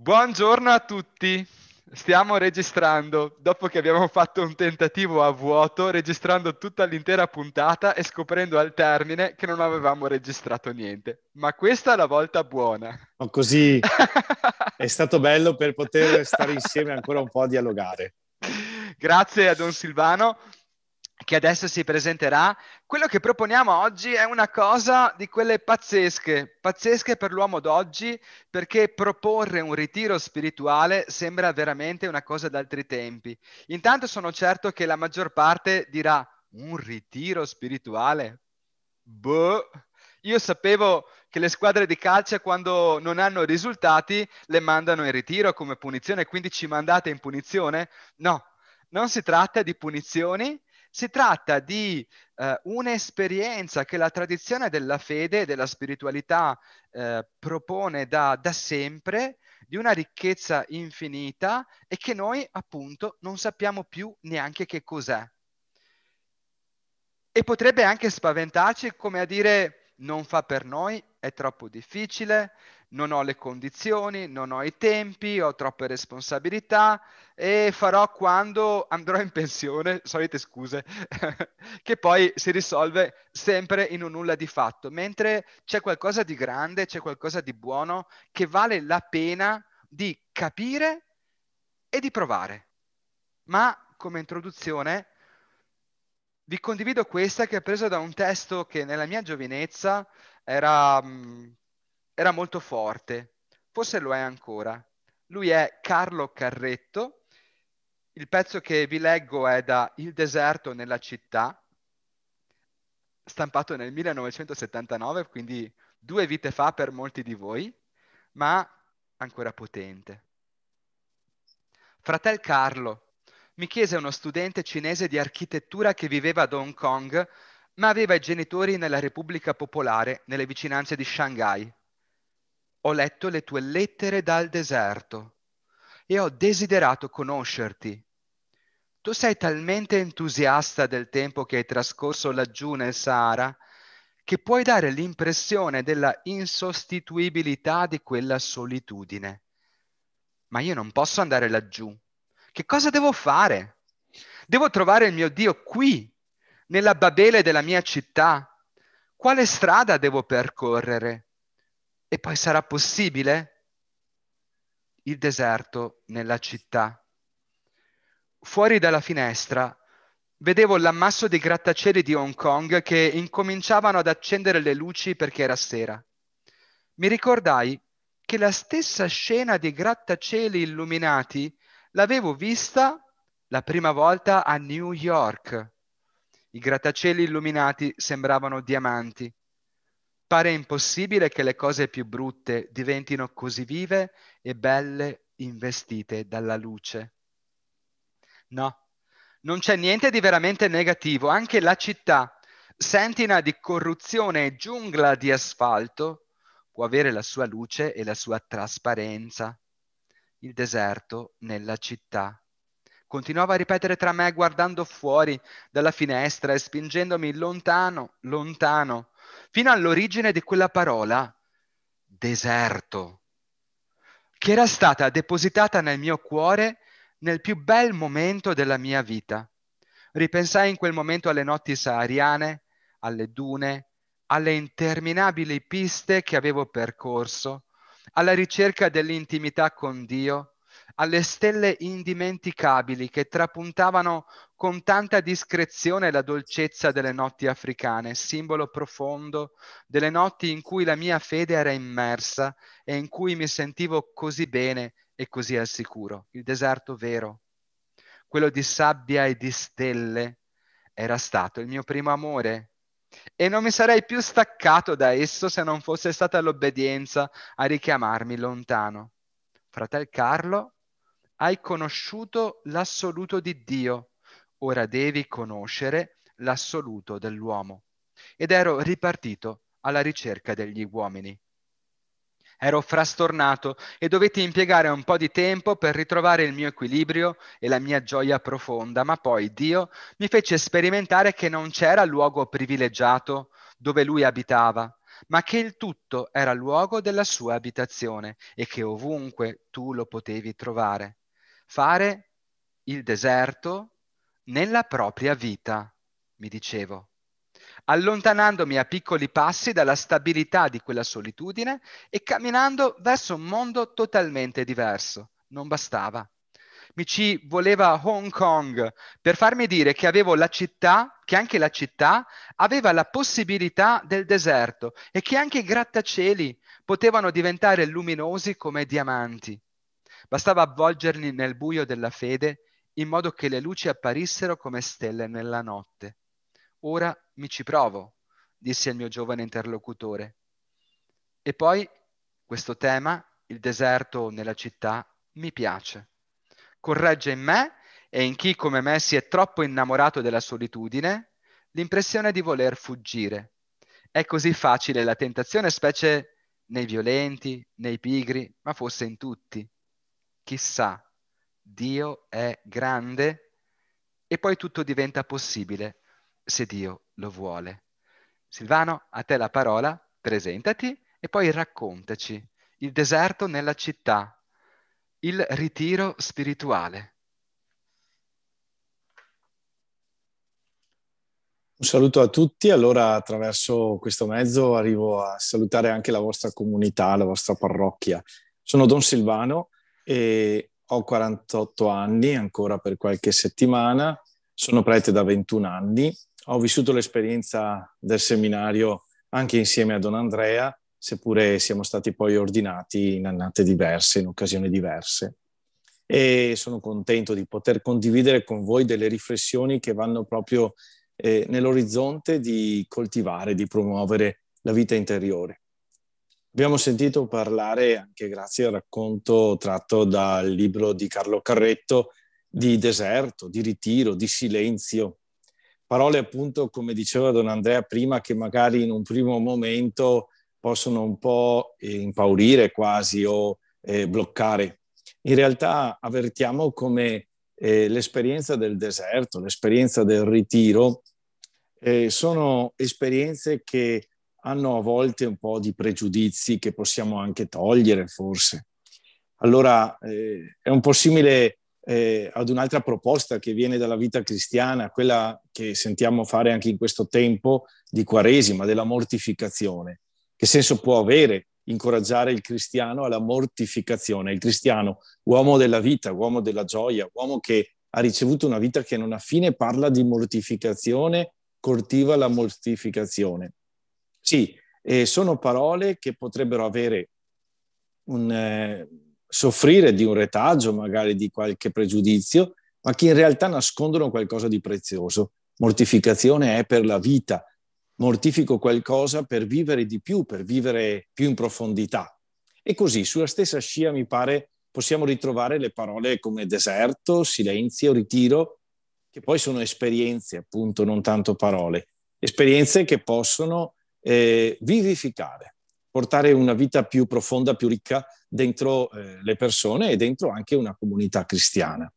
Buongiorno a tutti. Stiamo registrando dopo che abbiamo fatto un tentativo a vuoto, registrando tutta l'intera puntata e scoprendo al termine che non avevamo registrato niente. Ma questa è la volta buona. No, così è stato bello per poter stare insieme ancora un po' a dialogare. Grazie a Don Silvano che adesso si presenterà. Quello che proponiamo oggi è una cosa di quelle pazzesche, pazzesche per l'uomo d'oggi, perché proporre un ritiro spirituale sembra veramente una cosa d'altri tempi. Intanto sono certo che la maggior parte dirà un ritiro spirituale? Boh. Io sapevo che le squadre di calcio quando non hanno risultati le mandano in ritiro come punizione, quindi ci mandate in punizione? No, non si tratta di punizioni, si tratta di eh, un'esperienza che la tradizione della fede e della spiritualità eh, propone da, da sempre, di una ricchezza infinita e che noi appunto non sappiamo più neanche che cos'è. E potrebbe anche spaventarci come a dire non fa per noi, è troppo difficile, non ho le condizioni, non ho i tempi, ho troppe responsabilità e farò quando andrò in pensione, solite scuse, che poi si risolve sempre in un nulla di fatto, mentre c'è qualcosa di grande, c'è qualcosa di buono che vale la pena di capire e di provare. Ma come introduzione vi condivido questa che ho preso da un testo che nella mia giovinezza era mm, era molto forte, forse lo è ancora. Lui è Carlo Carretto, il pezzo che vi leggo è da Il deserto nella città, stampato nel 1979, quindi due vite fa per molti di voi, ma ancora potente. Fratel Carlo, mi chiese uno studente cinese di architettura che viveva ad Hong Kong, ma aveva i genitori nella Repubblica Popolare, nelle vicinanze di Shanghai ho letto le tue lettere dal deserto e ho desiderato conoscerti. Tu sei talmente entusiasta del tempo che hai trascorso laggiù nel Sahara che puoi dare l'impressione della insostituibilità di quella solitudine. Ma io non posso andare laggiù. Che cosa devo fare? Devo trovare il mio Dio qui, nella Babele della mia città. Quale strada devo percorrere? E poi sarà possibile? Il deserto nella città. Fuori dalla finestra vedevo l'ammasso dei grattacieli di Hong Kong che incominciavano ad accendere le luci perché era sera. Mi ricordai che la stessa scena dei grattacieli illuminati l'avevo vista la prima volta a New York. I grattacieli illuminati sembravano diamanti Pare impossibile che le cose più brutte diventino così vive e belle investite dalla luce. No, non c'è niente di veramente negativo. Anche la città, sentina di corruzione e giungla di asfalto, può avere la sua luce e la sua trasparenza. Il deserto nella città. Continuava a ripetere tra me guardando fuori dalla finestra e spingendomi lontano, lontano, fino all'origine di quella parola, deserto, che era stata depositata nel mio cuore nel più bel momento della mia vita. Ripensai in quel momento alle notti sahariane, alle dune, alle interminabili piste che avevo percorso, alla ricerca dell'intimità con Dio, alle stelle indimenticabili che trapuntavano con tanta discrezione la dolcezza delle notti africane, simbolo profondo delle notti in cui la mia fede era immersa e in cui mi sentivo così bene e così al sicuro. Il deserto vero, quello di sabbia e di stelle, era stato il mio primo amore e non mi sarei più staccato da esso se non fosse stata l'obbedienza a richiamarmi lontano. Fratel Carlo hai conosciuto l'assoluto di Dio, ora devi conoscere l'assoluto dell'uomo. Ed ero ripartito alla ricerca degli uomini. Ero frastornato e dovetti impiegare un po' di tempo per ritrovare il mio equilibrio e la mia gioia profonda, ma poi Dio mi fece sperimentare che non c'era luogo privilegiato dove lui abitava, ma che il tutto era luogo della sua abitazione e che ovunque tu lo potevi trovare. Fare il deserto nella propria vita, mi dicevo, allontanandomi a piccoli passi dalla stabilità di quella solitudine e camminando verso un mondo totalmente diverso. Non bastava mi ci voleva Hong Kong per farmi dire che avevo la città, che anche la città aveva la possibilità del deserto e che anche i grattacieli potevano diventare luminosi come diamanti. Bastava avvolgerli nel buio della fede in modo che le luci apparissero come stelle nella notte. Ora mi ci provo, disse il mio giovane interlocutore. E poi questo tema, il deserto nella città, mi piace corregge in me e in chi come me si è troppo innamorato della solitudine l'impressione di voler fuggire. È così facile la tentazione, specie nei violenti, nei pigri, ma forse in tutti. Chissà, Dio è grande e poi tutto diventa possibile se Dio lo vuole. Silvano, a te la parola, presentati e poi raccontaci il deserto nella città, il ritiro spirituale. Un saluto a tutti, allora attraverso questo mezzo arrivo a salutare anche la vostra comunità, la vostra parrocchia. Sono Don Silvano e ho 48 anni, ancora per qualche settimana, sono prete da 21 anni, ho vissuto l'esperienza del seminario anche insieme a Don Andrea seppure siamo stati poi ordinati in annate diverse, in occasioni diverse. E sono contento di poter condividere con voi delle riflessioni che vanno proprio eh, nell'orizzonte di coltivare, di promuovere la vita interiore. Abbiamo sentito parlare, anche grazie al racconto tratto dal libro di Carlo Carretto, di deserto, di ritiro, di silenzio. Parole appunto, come diceva Don Andrea prima, che magari in un primo momento possono un po' impaurire quasi o eh, bloccare. In realtà avvertiamo come eh, l'esperienza del deserto, l'esperienza del ritiro, eh, sono esperienze che hanno a volte un po' di pregiudizi che possiamo anche togliere forse. Allora eh, è un po' simile eh, ad un'altra proposta che viene dalla vita cristiana, quella che sentiamo fare anche in questo tempo di Quaresima, della mortificazione. Che senso può avere incoraggiare il cristiano alla mortificazione? Il cristiano, uomo della vita, uomo della gioia, uomo che ha ricevuto una vita che non ha fine, parla di mortificazione, coltiva la mortificazione. Sì, eh, sono parole che potrebbero avere un eh, soffrire di un retaggio, magari di qualche pregiudizio, ma che in realtà nascondono qualcosa di prezioso. Mortificazione è per la vita, mortifico qualcosa per vivere di più, per vivere più in profondità. E così, sulla stessa scia, mi pare, possiamo ritrovare le parole come deserto, silenzio, ritiro, che poi sono esperienze, appunto, non tanto parole. Esperienze che possono eh, vivificare, portare una vita più profonda, più ricca dentro eh, le persone e dentro anche una comunità cristiana.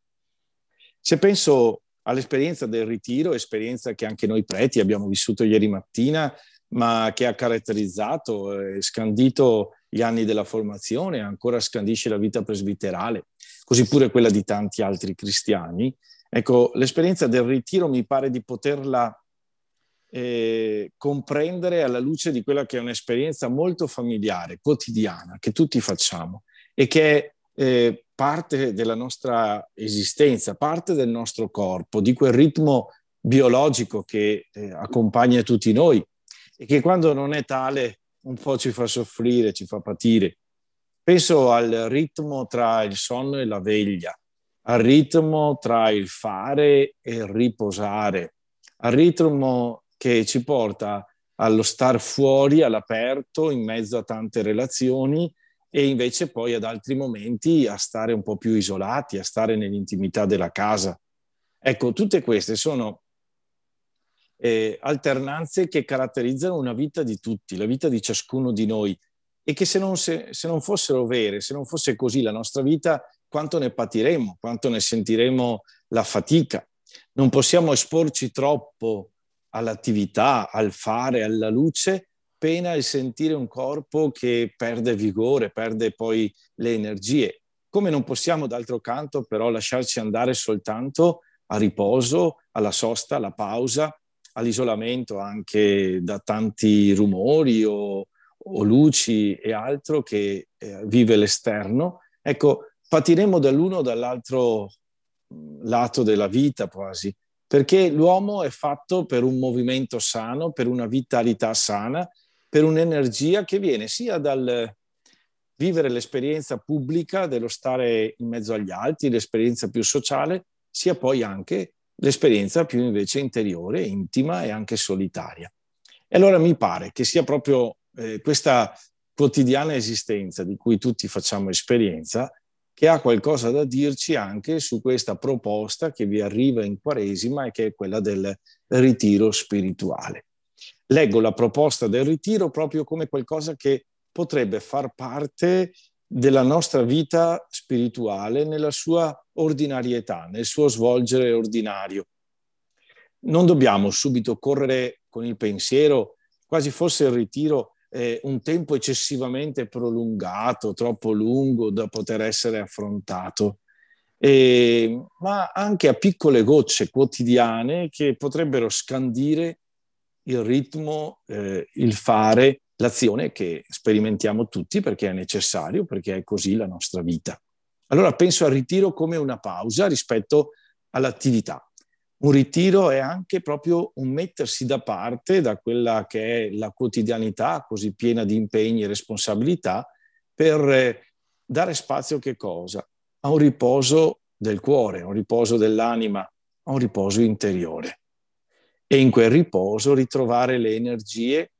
Se penso all'esperienza del ritiro, esperienza che anche noi preti abbiamo vissuto ieri mattina, ma che ha caratterizzato e scandito gli anni della formazione, ancora scandisce la vita presbiterale, così pure quella di tanti altri cristiani. Ecco, l'esperienza del ritiro mi pare di poterla eh, comprendere alla luce di quella che è un'esperienza molto familiare, quotidiana, che tutti facciamo e che è eh, parte della nostra esistenza, parte del nostro corpo, di quel ritmo biologico che eh, accompagna tutti noi e che quando non è tale un po' ci fa soffrire, ci fa patire. Penso al ritmo tra il sonno e la veglia, al ritmo tra il fare e il riposare, al ritmo che ci porta allo star fuori, all'aperto, in mezzo a tante relazioni e invece poi ad altri momenti a stare un po' più isolati, a stare nell'intimità della casa. Ecco, tutte queste sono eh, alternanze che caratterizzano una vita di tutti, la vita di ciascuno di noi e che se non, se, se non fossero vere, se non fosse così la nostra vita, quanto ne patiremo, quanto ne sentiremo la fatica. Non possiamo esporci troppo all'attività, al fare, alla luce, appena il sentire un corpo che perde vigore, perde poi le energie. Come non possiamo d'altro canto però lasciarci andare soltanto a riposo, alla sosta, alla pausa, all'isolamento anche da tanti rumori o, o luci e altro che eh, vive l'esterno. Ecco, patiremo dall'uno o dall'altro mm, lato della vita quasi, perché l'uomo è fatto per un movimento sano, per una vitalità sana, per un'energia che viene sia dal vivere l'esperienza pubblica dello stare in mezzo agli altri, l'esperienza più sociale, sia poi anche l'esperienza più invece interiore, intima e anche solitaria. E allora mi pare che sia proprio eh, questa quotidiana esistenza di cui tutti facciamo esperienza che ha qualcosa da dirci anche su questa proposta che vi arriva in Quaresima e che è quella del ritiro spirituale. Leggo la proposta del ritiro proprio come qualcosa che potrebbe far parte della nostra vita spirituale nella sua ordinarietà, nel suo svolgere ordinario. Non dobbiamo subito correre con il pensiero, quasi fosse il ritiro eh, un tempo eccessivamente prolungato, troppo lungo da poter essere affrontato, e, ma anche a piccole gocce quotidiane che potrebbero scandire il ritmo, eh, il fare, l'azione che sperimentiamo tutti perché è necessario, perché è così la nostra vita. Allora penso al ritiro come una pausa rispetto all'attività un ritiro è anche proprio un mettersi da parte da quella che è la quotidianità così piena di impegni e responsabilità per eh, dare spazio? A un riposo del cuore, a un riposo dell'anima, a un riposo interiore. E in quel riposo ritrovare le energie,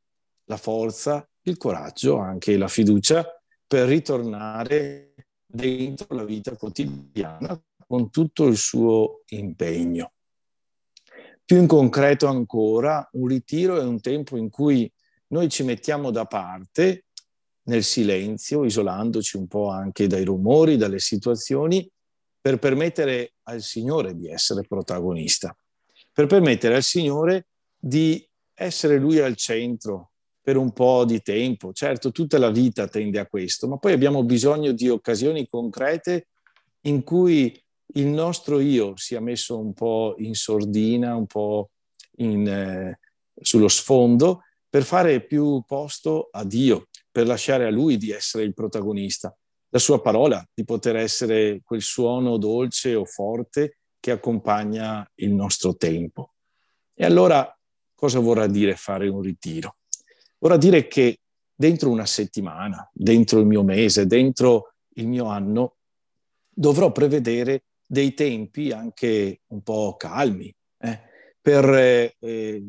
la forza, il coraggio, anche la fiducia per ritornare dentro la vita quotidiana con tutto il suo impegno. Più in concreto ancora, un ritiro è un tempo in cui noi ci mettiamo da parte nel silenzio, isolandoci un po' anche dai rumori, dalle situazioni, per permettere al Signore di essere protagonista, per permettere al Signore di essere Lui al centro per un po' di tempo. Certo, tutta la vita tende a questo, ma poi abbiamo bisogno di occasioni concrete in cui il nostro io sia messo un po' in sordina, un po' in, eh, sullo sfondo, per fare più posto a Dio, per lasciare a Lui di essere il protagonista, la sua parola, di poter essere quel suono dolce o forte che accompagna il nostro tempo. E allora cosa vorrà dire fare un ritiro? Vorrà dire che dentro una settimana, dentro il mio mese, dentro il mio anno, dovrò prevedere dei tempi anche un po' calmi, eh, per eh,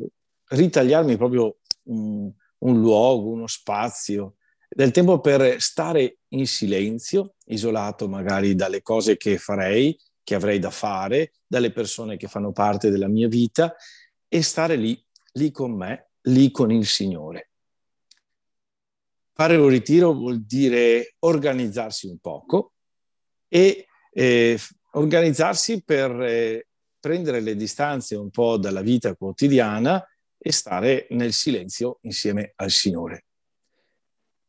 ritagliarmi proprio un, un luogo, uno spazio, del tempo per stare in silenzio, isolato magari dalle cose che farei, che avrei da fare, dalle persone che fanno parte della mia vita e stare lì, lì con me, lì con il Signore. Fare un ritiro vuol dire organizzarsi un poco e eh, organizzarsi per eh, prendere le distanze un po' dalla vita quotidiana e stare nel silenzio insieme al Signore.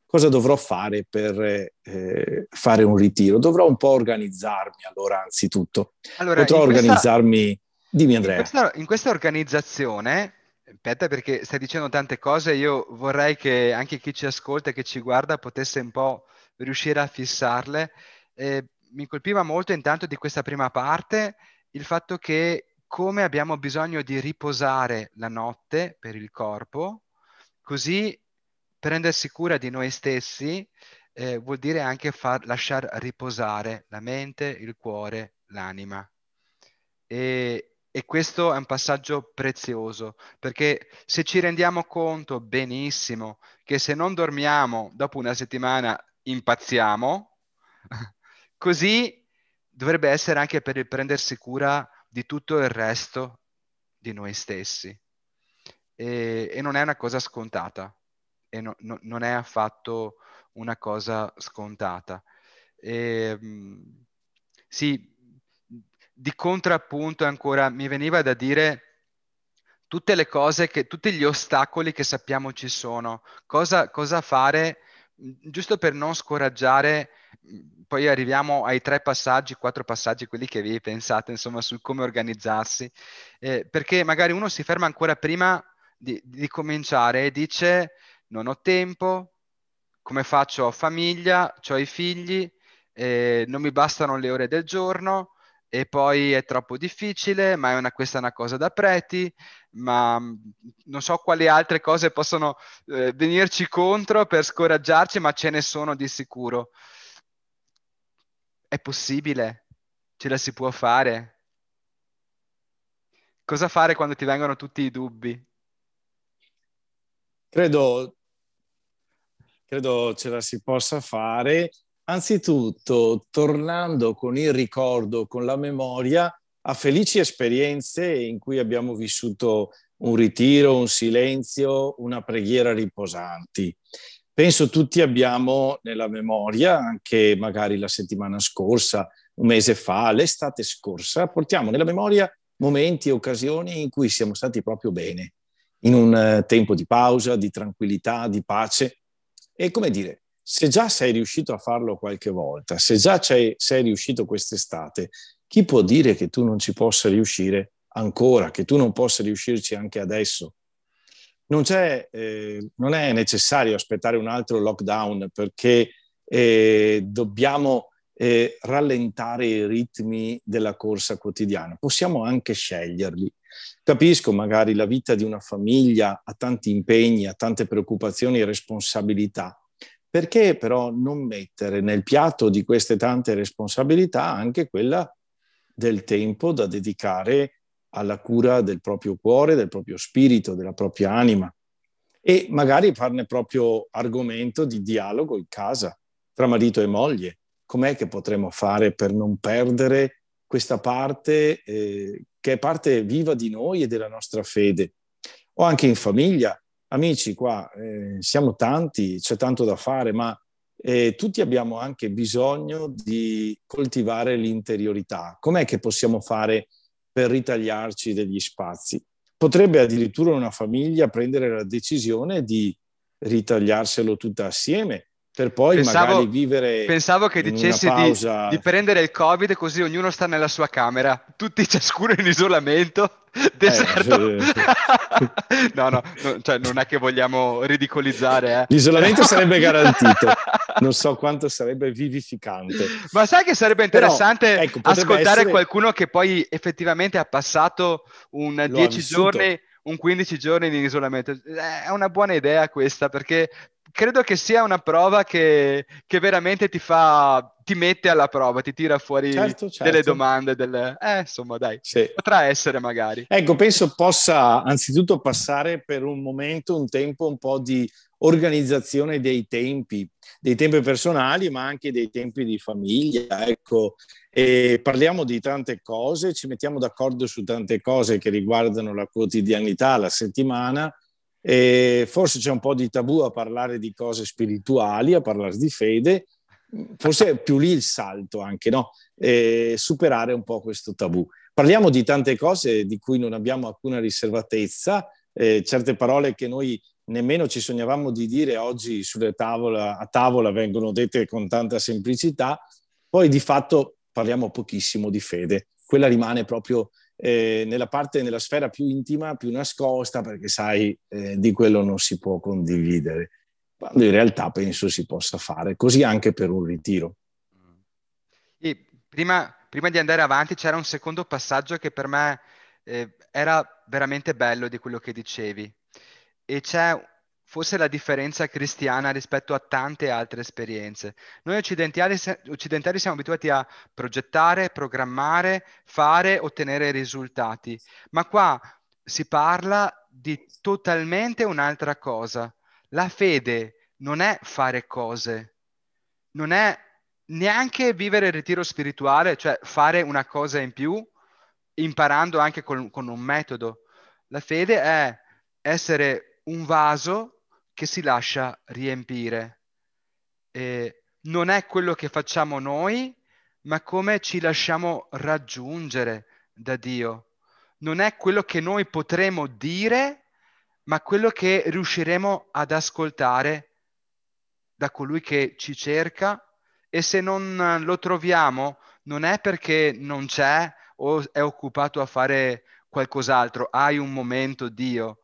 Cosa dovrò fare per eh, fare un ritiro? Dovrò un po' organizzarmi allora, anzitutto. Allora, Potrò organizzarmi... Questa, Dimmi Andrea. In questa, in questa organizzazione, aspetta perché stai dicendo tante cose, io vorrei che anche chi ci ascolta e che ci guarda potesse un po' riuscire a fissarle. Eh, mi colpiva molto intanto di questa prima parte il fatto che come abbiamo bisogno di riposare la notte per il corpo, così prendersi cura di noi stessi eh, vuol dire anche far, lasciar riposare la mente, il cuore, l'anima. E, e questo è un passaggio prezioso, perché se ci rendiamo conto benissimo che se non dormiamo dopo una settimana impazziamo, Così dovrebbe essere anche per il prendersi cura di tutto il resto di noi stessi. E, e non è una cosa scontata, e no, no, non è affatto una cosa scontata. E, ehm, sì, di contrappunto ancora mi veniva da dire tutte le cose, che, tutti gli ostacoli che sappiamo ci sono, cosa, cosa fare giusto per non scoraggiare, poi arriviamo ai tre passaggi, quattro passaggi, quelli che vi pensate, insomma, su come organizzarsi, eh, perché magari uno si ferma ancora prima di, di cominciare e dice non ho tempo, come faccio? Ho famiglia, ho i figli, eh, non mi bastano le ore del giorno, e poi è troppo difficile, ma è una, questa è una cosa da preti, ma mm, non so quali altre cose possono eh, venirci contro per scoraggiarci, ma ce ne sono di sicuro. È possibile, ce la si può fare. Cosa fare quando ti vengono tutti i dubbi? Credo, credo ce la si possa fare Anzitutto, tornando con il ricordo, con la memoria, a felici esperienze in cui abbiamo vissuto un ritiro, un silenzio, una preghiera riposanti. Penso tutti abbiamo nella memoria, anche magari la settimana scorsa, un mese fa, l'estate scorsa, portiamo nella memoria momenti e occasioni in cui siamo stati proprio bene, in un eh, tempo di pausa, di tranquillità, di pace. E come dire, se già sei riuscito a farlo qualche volta, se già sei riuscito quest'estate, chi può dire che tu non ci possa riuscire ancora, che tu non possa riuscirci anche adesso? Non, eh, non è necessario aspettare un altro lockdown perché eh, dobbiamo eh, rallentare i ritmi della corsa quotidiana, possiamo anche sceglierli. Capisco magari la vita di una famiglia ha tanti impegni, ha tante preoccupazioni e responsabilità, perché però non mettere nel piatto di queste tante responsabilità anche quella del tempo da dedicare alla cura del proprio cuore, del proprio spirito, della propria anima e magari farne proprio argomento di dialogo in casa tra marito e moglie. Com'è che potremmo fare per non perdere questa parte eh, che è parte viva di noi e della nostra fede? O anche in famiglia, amici, qua eh, siamo tanti, c'è tanto da fare, ma eh, tutti abbiamo anche bisogno di coltivare l'interiorità. Com'è che possiamo fare per ritagliarci degli spazi? Potrebbe addirittura una famiglia prendere la decisione di ritagliarselo tutta assieme per poi pensavo, magari vivere pensavo che dicessi pausa... di, di, prendere il covid così ognuno sta nella sua camera. Tutti ciascuno in isolamento deserto. eh, no no, no cioè non è che vogliamo ridicolizzare eh. l'isolamento sarebbe garantito. Non so quanto sarebbe vivificante. Ma sai che sarebbe interessante Però, ecco, ascoltare essere... qualcuno che poi effettivamente ha passato un 10 giorni un 15 giorni di isolamento. È una buona idea questa perché credo che sia una prova che, che, veramente ti fa, ti mette alla prova, ti tira fuori certo, certo. delle domande, delle... eh, insomma, dai, sì. potrà essere magari. Ecco, penso possa anzitutto passare per un momento, un tempo un po' di organizzazione dei tempi, dei tempi personali, ma anche dei tempi di famiglia. Ecco, e parliamo di tante cose, ci mettiamo d'accordo su tante cose che riguardano la quotidianità, la settimana e forse c'è un po' di tabù a parlare di cose spirituali, a parlare di fede, forse è più lì il salto anche, no? E superare un po' questo tabù. Parliamo di tante cose di cui non abbiamo alcuna riservatezza, eh, certe parole che noi nemmeno ci sognavamo di dire oggi tavola, a tavola vengono dette con tanta semplicità, poi di fatto parliamo pochissimo di fede. Quella rimane proprio eh, nella parte, nella sfera più intima, più nascosta, perché sai, eh, di quello non si può condividere, quando in realtà penso si possa fare, così anche per un ritiro. E prima, prima di andare avanti c'era un secondo passaggio che per me eh, era veramente bello di quello che dicevi, e c'è fosse la differenza cristiana rispetto a tante altre esperienze. Noi occidentali, occidentali, siamo abituati a progettare, programmare, fare, ottenere risultati, ma qua si parla di totalmente un'altra cosa. La fede non è fare cose, non è neanche vivere il ritiro spirituale, cioè fare una cosa in più, imparando anche con, con un metodo. La fede è essere un vaso che si lascia riempire. E non è quello che facciamo noi, ma come ci lasciamo raggiungere da Dio. non è quello che noi potremo dire, ma quello che riusciremo ad ascoltare da colui che ci cerca e se non lo troviamo non è perché non c'è o è occupato a fare qualcos'altro, hai un momento Dio,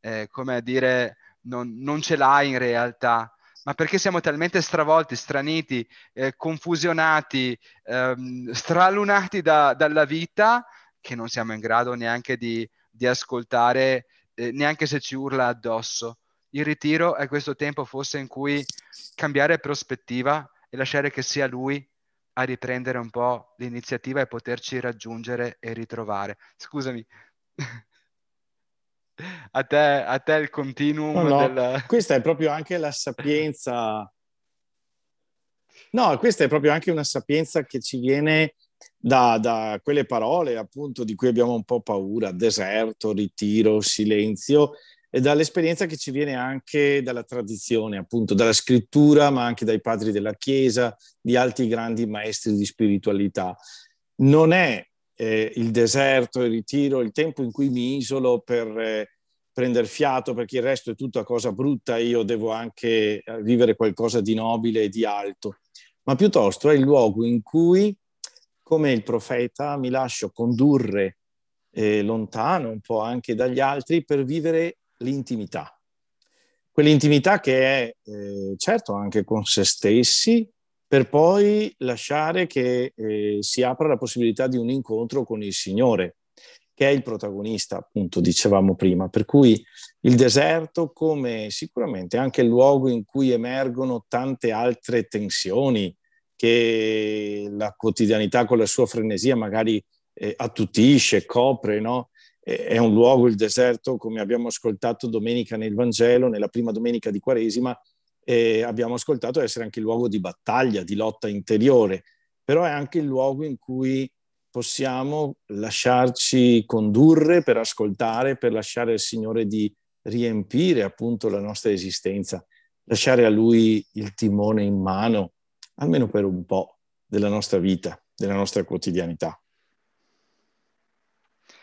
eh, come a dire non, non, ce l'hai in realtà, ma perché siamo talmente stravolti, straniti, eh, confusionati, ehm, stralunati da, dalla vita che non siamo in grado neanche di, di ascoltare, eh, neanche se ci urla addosso. Il ritiro è questo tempo forse in cui cambiare prospettiva e lasciare che sia lui a riprendere un po' l'iniziativa e poterci raggiungere e ritrovare. Scusami. A te, a te il continuum no, no. del... Questa è proprio anche la sapienza... No, questa è proprio anche una sapienza che ci viene da, da, quelle parole appunto di cui abbiamo un po' paura, deserto, ritiro, silenzio, e dall'esperienza che ci viene anche dalla tradizione, appunto dalla scrittura, ma anche dai padri della Chiesa, di altri grandi maestri di spiritualità. Non è eh, il deserto, il ritiro, il tempo in cui mi isolo per eh, prendere fiato, perché il resto è tutta cosa brutta, io devo anche eh, vivere qualcosa di nobile e di alto, ma piuttosto è il luogo in cui, come il profeta, mi lascio condurre eh, lontano un po' anche dagli altri per vivere l'intimità. Quell'intimità che è eh, certo anche con se stessi, per poi lasciare che eh, si apra la possibilità di un incontro con il Signore, che è il protagonista, appunto, dicevamo prima. Per cui il deserto come sicuramente anche il luogo in cui emergono tante altre tensioni che la quotidianità con la sua frenesia magari eh, attutisce, copre, no? è un luogo, il deserto, come abbiamo ascoltato domenica nel Vangelo, nella prima domenica di Quaresima, eh, abbiamo ascoltato essere anche il luogo di battaglia, di lotta interiore, però è anche il luogo in cui possiamo lasciarci condurre per ascoltare, per lasciare al Signore di riempire appunto la nostra esistenza, lasciare a Lui il timone in mano, almeno per un po' della nostra vita, della nostra quotidianità.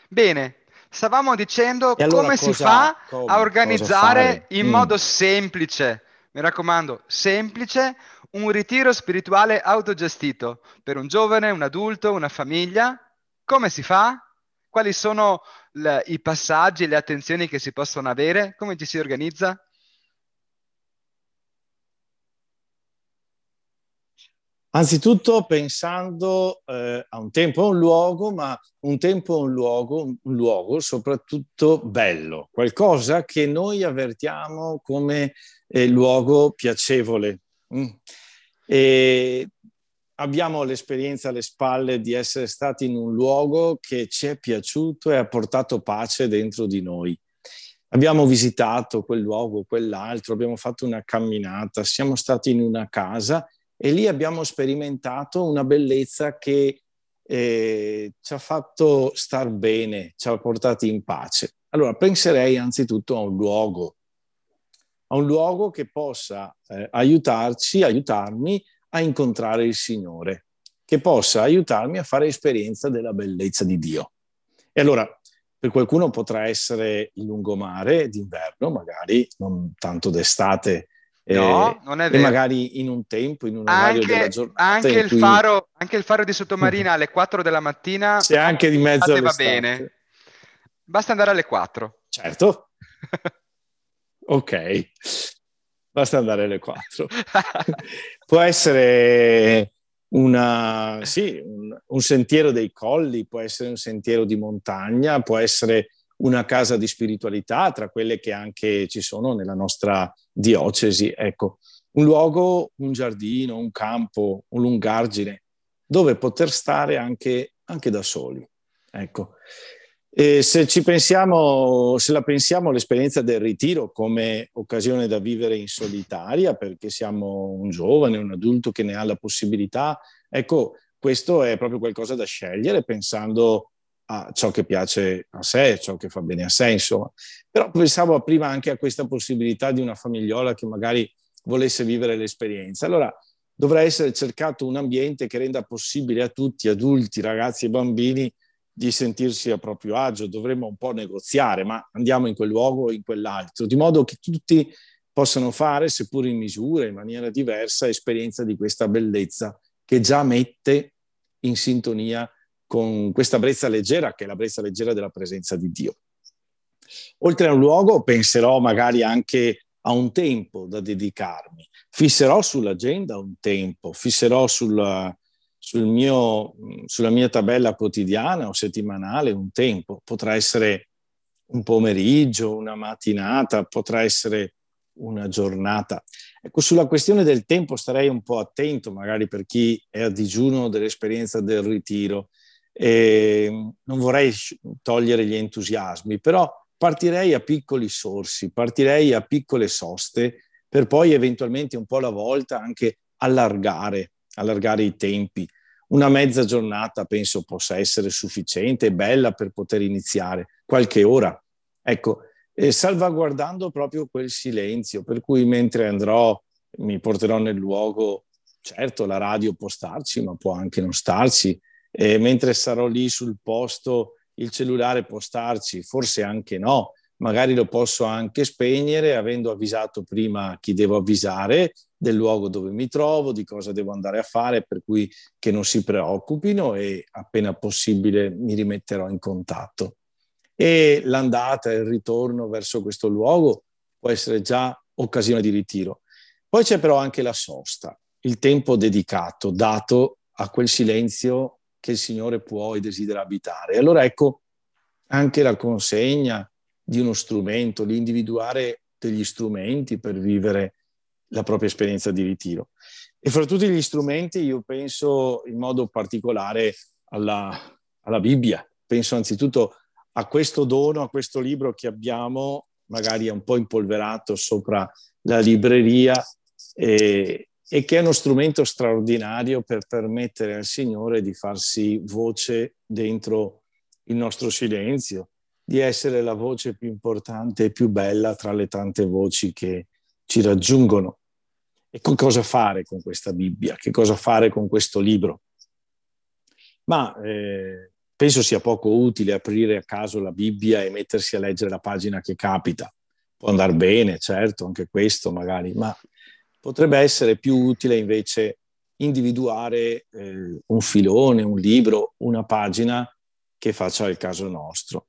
Bene, stavamo dicendo allora come cosa, si fa come, a organizzare in mm. modo semplice, mi raccomando, semplice, un ritiro spirituale autogestito per un giovane, un adulto, una famiglia. Come si fa? Quali sono le, i passaggi, le attenzioni che si possono avere? Come ci si organizza? Anzitutto pensando eh, a un tempo e un luogo, ma un tempo e un luogo, un luogo soprattutto bello, qualcosa che noi avvertiamo come eh, luogo piacevole. Mm. E abbiamo l'esperienza alle spalle di essere stati in un luogo che ci è piaciuto e ha portato pace dentro di noi. Abbiamo visitato quel luogo, quell'altro, abbiamo fatto una camminata, siamo stati in una casa e lì abbiamo sperimentato una bellezza che eh, ci ha fatto star bene, ci ha portati in pace. Allora penserei anzitutto a un luogo, a un luogo che possa eh, aiutarci, aiutarmi a incontrare il Signore, che possa aiutarmi a fare esperienza della bellezza di Dio. E allora per qualcuno potrà essere il lungomare d'inverno, magari non tanto d'estate No, non è vero. E magari in un tempo, in un orario anche, della giornata. Anche il, cui... faro, anche il faro di sottomarina alle 4 della mattina. C'è anche di mezzo va bene. Basta andare alle 4. Certo. ok. Basta andare alle 4. può essere una, sì, un, un sentiero dei colli, può essere un sentiero di montagna, può essere una casa di spiritualità, tra quelle che anche ci sono nella nostra diocesi. Ecco, un luogo, un giardino, un campo, un lungargine, dove poter stare anche, anche da soli. Ecco. E se ci pensiamo, se la pensiamo all'esperienza del ritiro come occasione da vivere in solitaria, perché siamo un giovane, un adulto che ne ha la possibilità, ecco, questo è proprio qualcosa da scegliere pensando a ciò che piace a sé, ciò che fa bene a sé, insomma. Però pensavo prima anche a questa possibilità di una famigliola che magari volesse vivere l'esperienza. Allora dovrà essere cercato un ambiente che renda possibile a tutti, adulti, ragazzi e bambini, di sentirsi a proprio agio, dovremmo un po' negoziare, ma andiamo in quel luogo o in quell'altro, di modo che tutti possano fare, seppur in misura, in maniera diversa, esperienza di questa bellezza che già mette in sintonia con questa brezza leggera, che è la brezza leggera della presenza di Dio. Oltre a un luogo, penserò magari anche a un tempo da dedicarmi. Fisserò sull'agenda un tempo, fisserò sul, sul mio, sulla mia tabella quotidiana o settimanale un tempo. Potrà essere un pomeriggio, una mattinata, potrà essere una giornata. Ecco, sulla questione del tempo starei un po' attento, magari per chi è a digiuno dell'esperienza del ritiro. E non vorrei togliere gli entusiasmi, però partirei a piccoli sorsi, partirei a piccole soste per poi eventualmente un po' alla volta anche allargare, allargare i tempi. Una mezza giornata penso possa essere sufficiente e bella per poter iniziare, qualche ora. Ecco, eh, salvaguardando proprio quel silenzio, per cui mentre andrò, mi porterò nel luogo, certo la radio può starci, ma può anche non starci, e mentre sarò lì sul posto il cellulare può starci, forse anche no, magari lo posso anche spegnere avendo avvisato prima chi devo avvisare del luogo dove mi trovo, di cosa devo andare a fare, per cui che non si preoccupino e appena possibile mi rimetterò in contatto. E l'andata e il ritorno verso questo luogo può essere già occasione di ritiro. Poi c'è però anche la sosta, il tempo dedicato, dato a quel silenzio che il Signore può e desidera abitare. Allora ecco anche la consegna di uno strumento, l'individuare degli strumenti per vivere la propria esperienza di ritiro. E fra tutti gli strumenti io penso in modo particolare alla, alla Bibbia, penso anzitutto a questo dono, a questo libro che abbiamo, magari un po' impolverato sopra la libreria, e, e che è uno strumento straordinario per permettere al Signore di farsi voce dentro il nostro silenzio, di essere la voce più importante e più bella tra le tante voci che ci raggiungono. E con cosa fare con questa Bibbia? Che cosa fare con questo libro? Ma eh, penso sia poco utile aprire a caso la Bibbia e mettersi a leggere la pagina che capita. Può andare bene, certo, anche questo magari, ma Potrebbe essere più utile invece individuare eh, un filone, un libro, una pagina che faccia il caso nostro.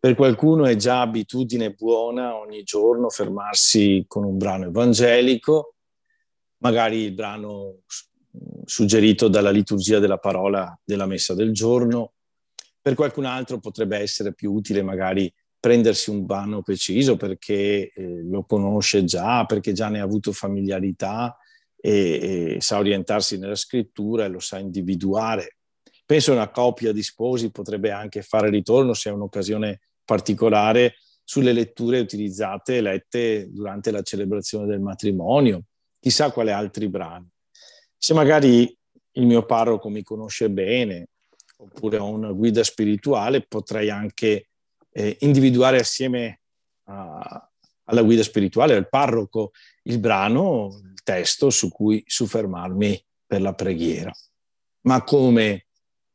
Per qualcuno è già abitudine buona ogni giorno fermarsi con un brano evangelico, magari il brano suggerito dalla liturgia della parola della messa del giorno. Per qualcun altro potrebbe essere più utile magari prendersi un brano preciso perché eh, lo conosce già, perché già ne ha avuto familiarità e, e, sa orientarsi nella scrittura e lo sa individuare. Penso una coppia di sposi potrebbe anche fare ritorno se è un'occasione particolare sulle letture utilizzate e lette durante la celebrazione del matrimonio, chissà quale altri brani. Se magari il mio parroco mi conosce bene oppure ho una guida spirituale, potrei anche eh, individuare assieme a, alla guida spirituale, al parroco, il brano, il testo su cui soffermarmi per la preghiera. Ma come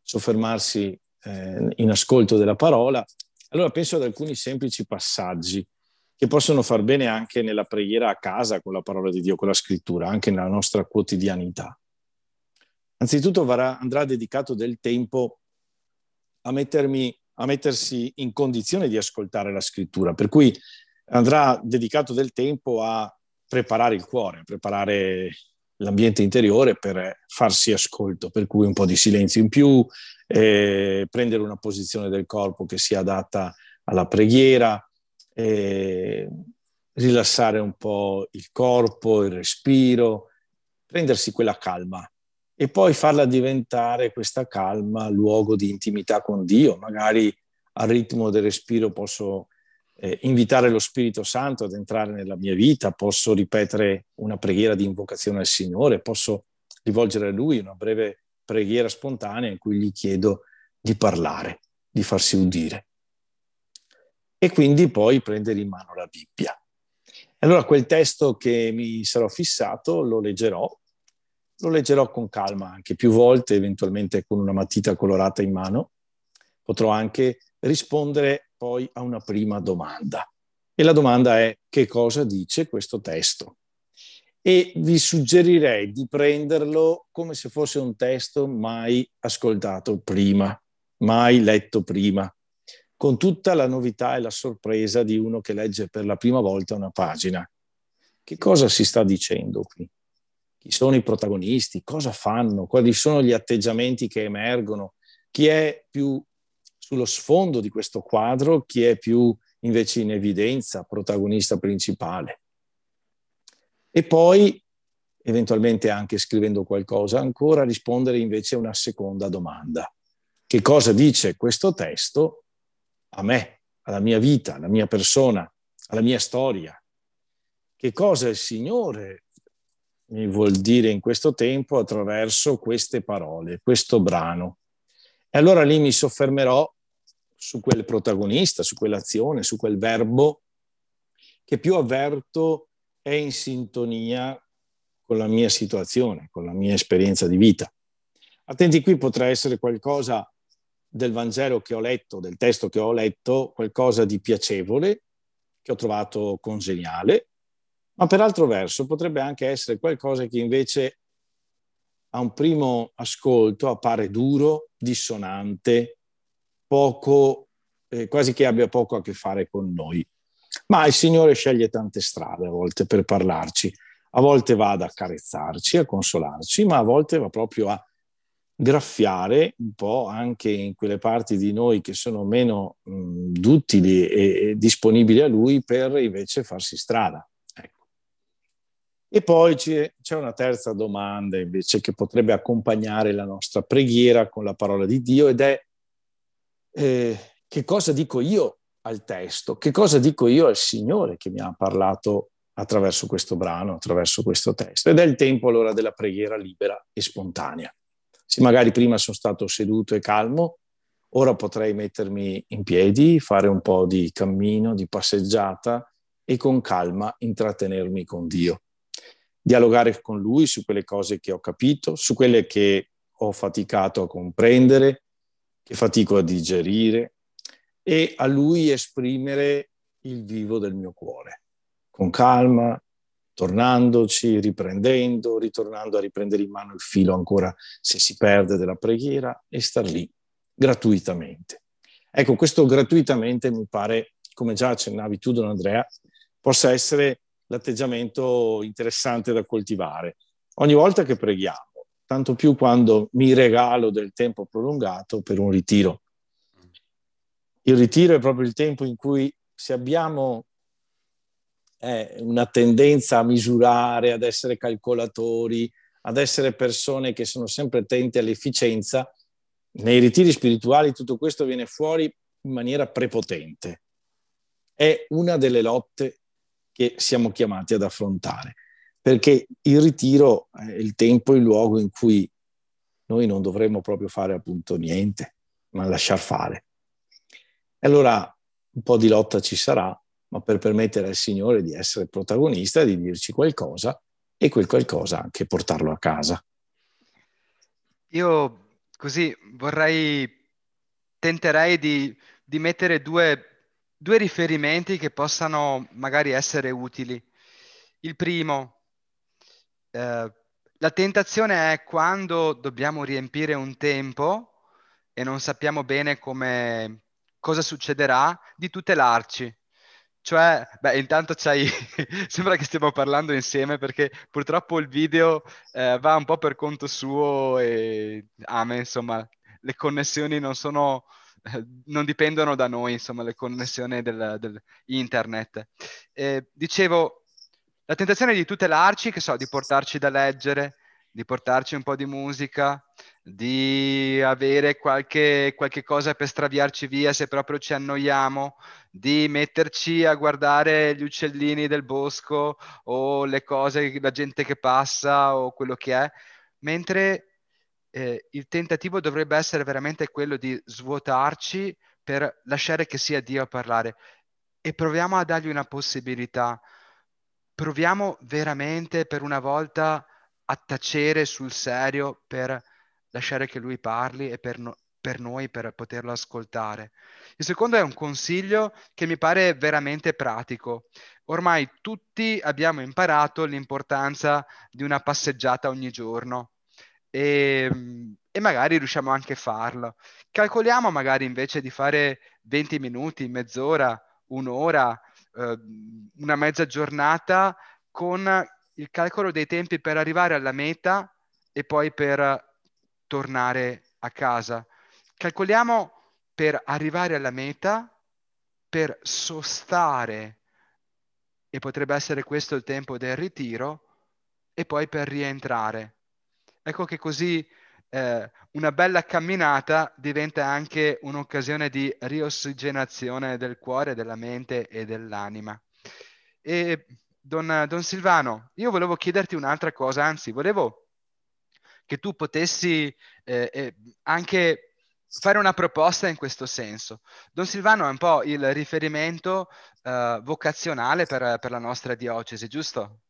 soffermarsi eh, in ascolto della parola? Allora penso ad alcuni semplici passaggi che possono far bene anche nella preghiera a casa con la parola di Dio, con la scrittura, anche nella nostra quotidianità. Anzitutto andrà dedicato del tempo a mettermi a mettersi in condizione di ascoltare la scrittura, per cui andrà dedicato del tempo a preparare il cuore, a preparare l'ambiente interiore per farsi ascolto, per cui un po' di silenzio in più, eh, prendere una posizione del corpo che sia adatta alla preghiera, eh, rilassare un po' il corpo, il respiro, prendersi quella calma e poi farla diventare questa calma luogo di intimità con Dio. Magari al ritmo del respiro posso eh, invitare lo Spirito Santo ad entrare nella mia vita, posso ripetere una preghiera di invocazione al Signore, posso rivolgere a Lui una breve preghiera spontanea in cui gli chiedo di parlare, di farsi udire. E quindi poi prendere in mano la Bibbia. Allora quel testo che mi sarò fissato lo leggerò lo leggerò con calma anche più volte, eventualmente con una matita colorata in mano, potrò anche rispondere poi a una prima domanda. E la domanda è che cosa dice questo testo? E vi suggerirei di prenderlo come se fosse un testo mai ascoltato prima, mai letto prima, con tutta la novità e la sorpresa di uno che legge per la prima volta una pagina. Che cosa si sta dicendo qui? Chi sono i protagonisti? Cosa fanno? Quali sono gli atteggiamenti che emergono? Chi è più sullo sfondo di questo quadro? Chi è più invece in evidenza, protagonista principale? E poi, eventualmente anche scrivendo qualcosa ancora, rispondere invece a una seconda domanda. Che cosa dice questo testo a me, alla mia vita, alla mia persona, alla mia storia. Che cosa il Signore mi vuol dire in questo tempo attraverso queste parole, questo brano. E allora lì mi soffermerò su quel protagonista, su quell'azione, su quel verbo che più avverto è in sintonia con la mia situazione, con la mia esperienza di vita. Attenti, qui potrà essere qualcosa del Vangelo che ho letto, del testo che ho letto, qualcosa di piacevole, che ho trovato congeniale, ma per altro verso potrebbe anche essere qualcosa che invece a un primo ascolto appare duro, dissonante, poco, eh, quasi che abbia poco a che fare con noi. Ma il Signore sceglie tante strade a volte per parlarci. A volte va ad accarezzarci, a consolarci, ma a volte va proprio a graffiare un po' anche in quelle parti di noi che sono meno mh, duttili e, e, disponibili a lui per invece farsi strada. Ecco. E poi c'è, c'è una terza domanda invece che potrebbe accompagnare la nostra preghiera con la parola di Dio ed è eh, che cosa dico io al testo, che cosa dico io al Signore che mi ha parlato attraverso questo brano, attraverso questo testo. Ed è il tempo allora della preghiera libera e spontanea. Se magari prima sono stato seduto e calmo, ora potrei mettermi in piedi, fare un po' di cammino, di passeggiata e con calma intrattenermi con Dio. Dialogare con Lui su quelle cose che ho capito, su quelle che ho faticato a comprendere, che fatico a digerire e a Lui esprimere il vivo del mio cuore, con calma, tornandoci, riprendendo, ritornando a riprendere in mano il filo ancora se si perde della preghiera e star lì gratuitamente. Ecco, questo gratuitamente mi pare, come già accennavi tu, Don Andrea, possa essere l'atteggiamento interessante da coltivare. Ogni volta che preghiamo, tanto più quando mi regalo del tempo prolungato per un ritiro. Il ritiro è proprio il tempo in cui se abbiamo è una tendenza a misurare, ad essere calcolatori, ad essere persone che sono sempre attente all'efficienza, nei ritiri spirituali tutto questo viene fuori in maniera prepotente. È una delle lotte che siamo chiamati ad affrontare, perché il ritiro è il tempo e il luogo in cui noi non dovremmo proprio fare appunto niente, ma lasciar fare. E allora un po' di lotta ci sarà, ma per permettere al Signore di essere protagonista, di dirci qualcosa e quel qualcosa anche portarlo a casa. Io così vorrei, tenterei di, di mettere due, due riferimenti che possano magari essere utili. Il primo, eh, la tentazione è quando dobbiamo riempire un tempo e non sappiamo bene come, cosa succederà, di tutelarci. Cioè, beh, intanto c'hai... sembra che stiamo parlando insieme perché purtroppo il video eh, va un po' per conto suo e amen, insomma, le connessioni non sono... Eh, non dipendono da noi, insomma, le connessioni del, del internet. Eh, dicevo, la tentazione di tutelarci, che so, di portarci da leggere, di portarci un po' di musica, di avere qualche, qualche cosa per straviarci via se proprio ci annoiamo, di metterci a guardare gli uccellini del bosco o le cose, la gente che passa o quello che è, mentre eh, il tentativo dovrebbe essere veramente quello di svuotarci per lasciare che sia Dio a parlare e proviamo a dargli una possibilità. Proviamo veramente per una volta a tacere sul serio per lasciare che lui parli e per, no, per noi per poterlo ascoltare. Il secondo è un consiglio che mi pare veramente pratico. Ormai tutti abbiamo imparato l'importanza di una passeggiata ogni giorno e, e magari riusciamo anche a farlo. Calcoliamo magari invece di fare 20 minuti, mezz'ora, un'ora, eh, una mezza giornata con il calcolo dei tempi per arrivare alla meta e poi per tornare a casa. Calcoliamo per arrivare alla meta, per sostare, e potrebbe essere questo il tempo del ritiro, e poi per rientrare. Ecco che così eh, una bella camminata diventa anche un'occasione di riossigenazione del cuore, della mente e dell'anima. E Don, Don Silvano, io volevo chiederti un'altra cosa, anzi, volevo che tu potessi eh, eh, anche fare una proposta in questo senso. Don Silvano è un po' il riferimento uh, vocazionale per, per, la nostra diocesi, giusto?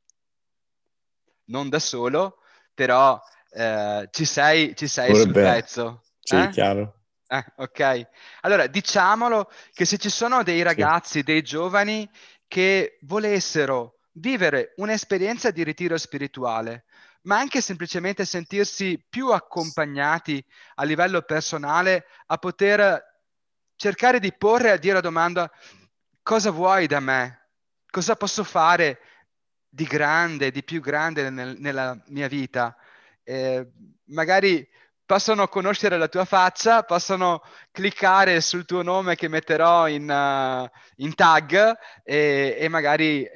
Non da solo, però uh, ci sei, ci sei sul pezzo. Sì, eh? chiaro. Eh, ok, allora diciamolo che se ci sono dei ragazzi, sì. dei giovani che volessero vivere un'esperienza di ritiro spirituale, ma anche semplicemente sentirsi più accompagnati a livello personale a poter cercare di porre a Dio la domanda cosa vuoi da me? Cosa posso fare di grande, di più grande nel, nella mia vita? Eh, magari possono conoscere la tua faccia, possono cliccare sul tuo nome che metterò in, uh, in tag e, e magari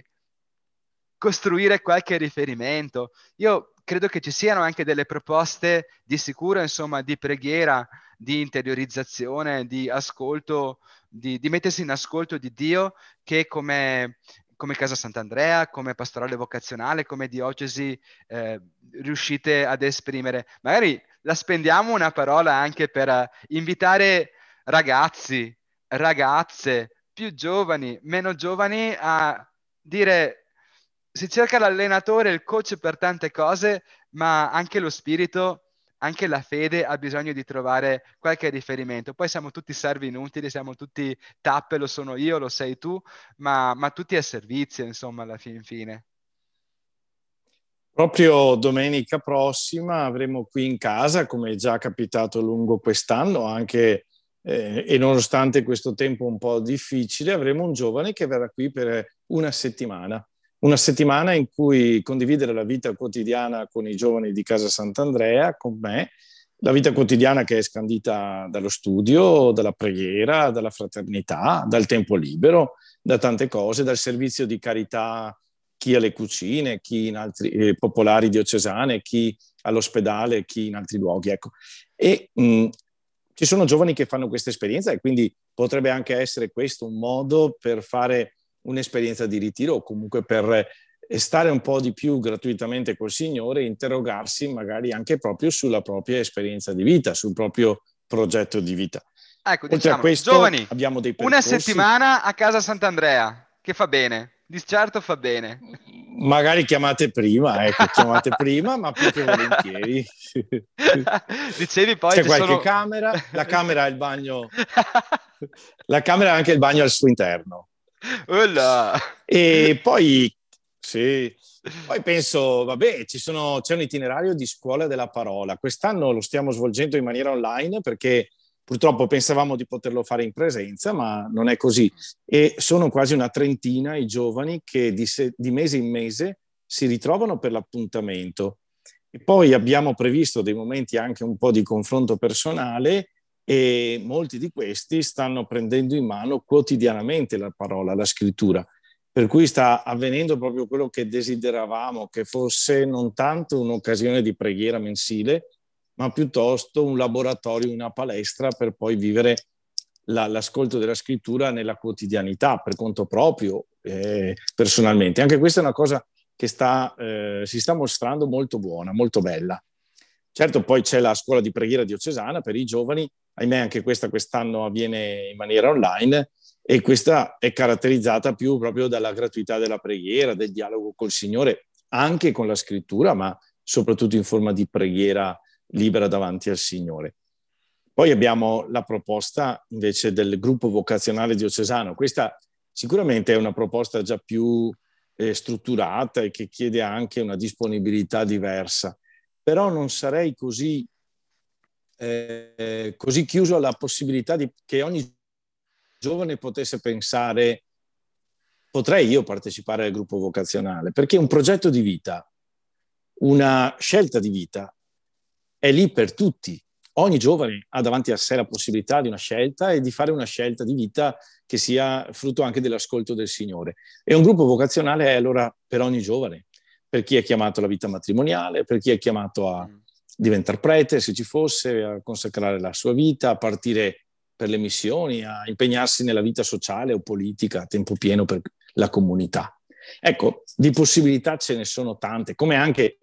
costruire qualche riferimento. Io credo che ci siano anche delle proposte di sicuro, insomma, di preghiera, di interiorizzazione, di ascolto, di, di mettersi in ascolto di Dio che come, come Casa Sant'Andrea, come pastorale vocazionale, come diocesi eh, riuscite ad esprimere. Magari la spendiamo una parola anche per invitare ragazzi, ragazze, più giovani, meno giovani a dire si cerca l'allenatore, il coach per tante cose, ma anche lo spirito, anche la fede ha bisogno di trovare qualche riferimento. Poi siamo tutti servi inutili, siamo tutti tappe, lo sono io, lo sei tu, ma, ma tutti a servizio, insomma, alla fin fine. Proprio domenica prossima avremo qui in casa, come è già capitato lungo quest'anno, anche eh, e nonostante questo tempo un po' difficile, avremo un giovane che verrà qui per una settimana una settimana in cui condividere la vita quotidiana con i giovani di Casa Sant'Andrea, con me, la vita quotidiana che è scandita dallo studio, dalla preghiera, dalla fraternità, dal tempo libero, da tante cose, dal servizio di carità chi alle cucine, chi in altri eh, popolari diocesane, chi all'ospedale, chi in altri luoghi. Ecco. E mh, ci sono giovani che fanno questa esperienza e quindi potrebbe anche essere questo un modo per fare un'esperienza di ritiro o comunque per stare un po' di più gratuitamente col Signore e interrogarsi magari anche proprio sulla propria esperienza di vita, sul proprio progetto di vita. Ecco, Oltre diciamo, questo, giovani, abbiamo dei percorsi... una settimana a casa Sant'Andrea, che fa bene, di certo fa bene. Magari chiamate prima, ecco, chiamate prima, ma più che volentieri. Dicevi poi... C'è qualche sono... camera, la camera ha il bagno, la camera ha anche il bagno al suo interno. E poi, sì, poi penso, vabbè, sono, c'è un itinerario di scuola della parola. Quest'anno lo stiamo svolgendo in maniera online perché purtroppo pensavamo di poterlo fare in presenza, ma non è così. E sono quasi una trentina i giovani che di, se, di mese in mese si ritrovano per l'appuntamento. E poi abbiamo previsto dei momenti anche un po' di confronto personale e molti di questi stanno prendendo in mano quotidianamente la parola, la scrittura. Per cui sta avvenendo proprio quello che desideravamo, che fosse non tanto un'occasione di preghiera mensile, ma piuttosto un laboratorio, una palestra per poi vivere la, l'ascolto della scrittura nella quotidianità, per conto proprio, eh, personalmente. Anche questa è una cosa che sta, eh, si sta mostrando molto buona, molto bella. Certo, poi c'è la scuola di preghiera diocesana per i giovani ahimè anche questa quest'anno avviene in maniera online e questa è caratterizzata più proprio dalla gratuità della preghiera, del dialogo col Signore, anche con la scrittura, ma soprattutto in forma di preghiera libera davanti al Signore. Poi abbiamo la proposta invece del gruppo vocazionale diocesano. Questa sicuramente è una proposta già più eh, strutturata e che chiede anche una disponibilità diversa, però non sarei così, eh, così chiuso alla possibilità di, che ogni giovane potesse pensare potrei io partecipare al gruppo vocazionale, perché un progetto di vita, una scelta di vita è lì per tutti. Ogni giovane ha davanti a sé la possibilità di una scelta e di fare una scelta di vita che sia frutto anche dell'ascolto del Signore. E un gruppo vocazionale è allora per ogni giovane, per chi è chiamato alla vita matrimoniale, per chi è chiamato a mm. Diventare prete, se ci fosse, a consacrare la sua vita, a partire per le missioni, a impegnarsi nella vita sociale o politica a tempo pieno per la comunità. Ecco, di possibilità ce ne sono tante, come anche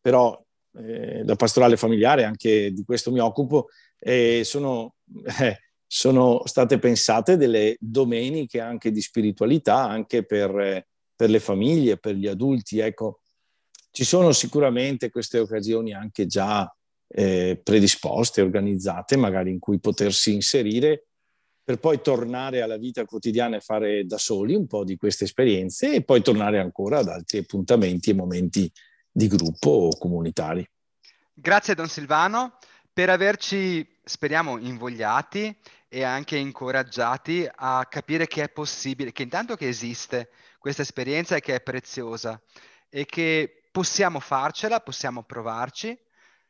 però eh, la pastorale familiare, anche di questo mi occupo, eh, sono, eh, sono, state pensate delle domeniche anche di spiritualità, anche per, per le famiglie, per gli adulti. Ecco, ci sono sicuramente queste occasioni anche già eh, predisposte, organizzate, magari in cui potersi inserire per poi tornare alla vita quotidiana e fare da soli un po' di queste esperienze e poi tornare ancora ad altri appuntamenti e momenti di gruppo o comunitari. Grazie Don Silvano per averci, speriamo, invogliati e anche incoraggiati a capire che è possibile, che intanto che esiste questa esperienza e che è preziosa e che possiamo farcela, possiamo provarci.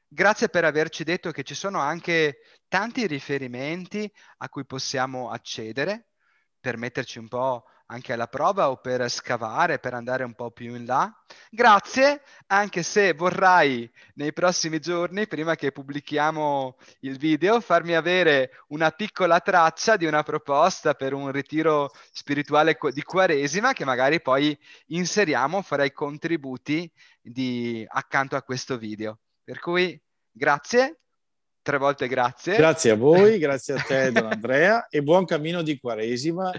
Grazie per averci detto che ci sono anche tanti riferimenti a cui possiamo accedere per metterci un po' anche alla prova o per scavare, per andare un po' più in là. Grazie, anche se vorrai nei prossimi giorni, prima che pubblichiamo il video, farmi avere una piccola traccia di una proposta per un ritiro spirituale di Quaresima che magari poi inseriamo, farai contributi di, accanto a questo video. Per cui grazie, tre volte grazie. Grazie a voi, grazie a te Don Andrea e buon cammino di Quaresima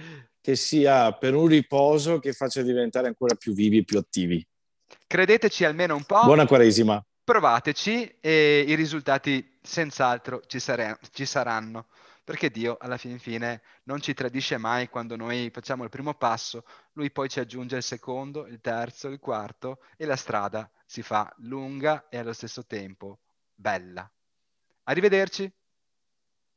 che sia per un riposo che faccia diventare ancora più vivi e più attivi. Credeteci almeno un po'. Buona Quaresima. Provateci e i risultati senz'altro ci, sare- ci saranno perché Dio alla fin fine non ci tradisce mai quando noi facciamo il primo passo, lui poi ci aggiunge il secondo, il terzo, il quarto e la strada si fa lunga e allo stesso tempo bella. Arrivederci.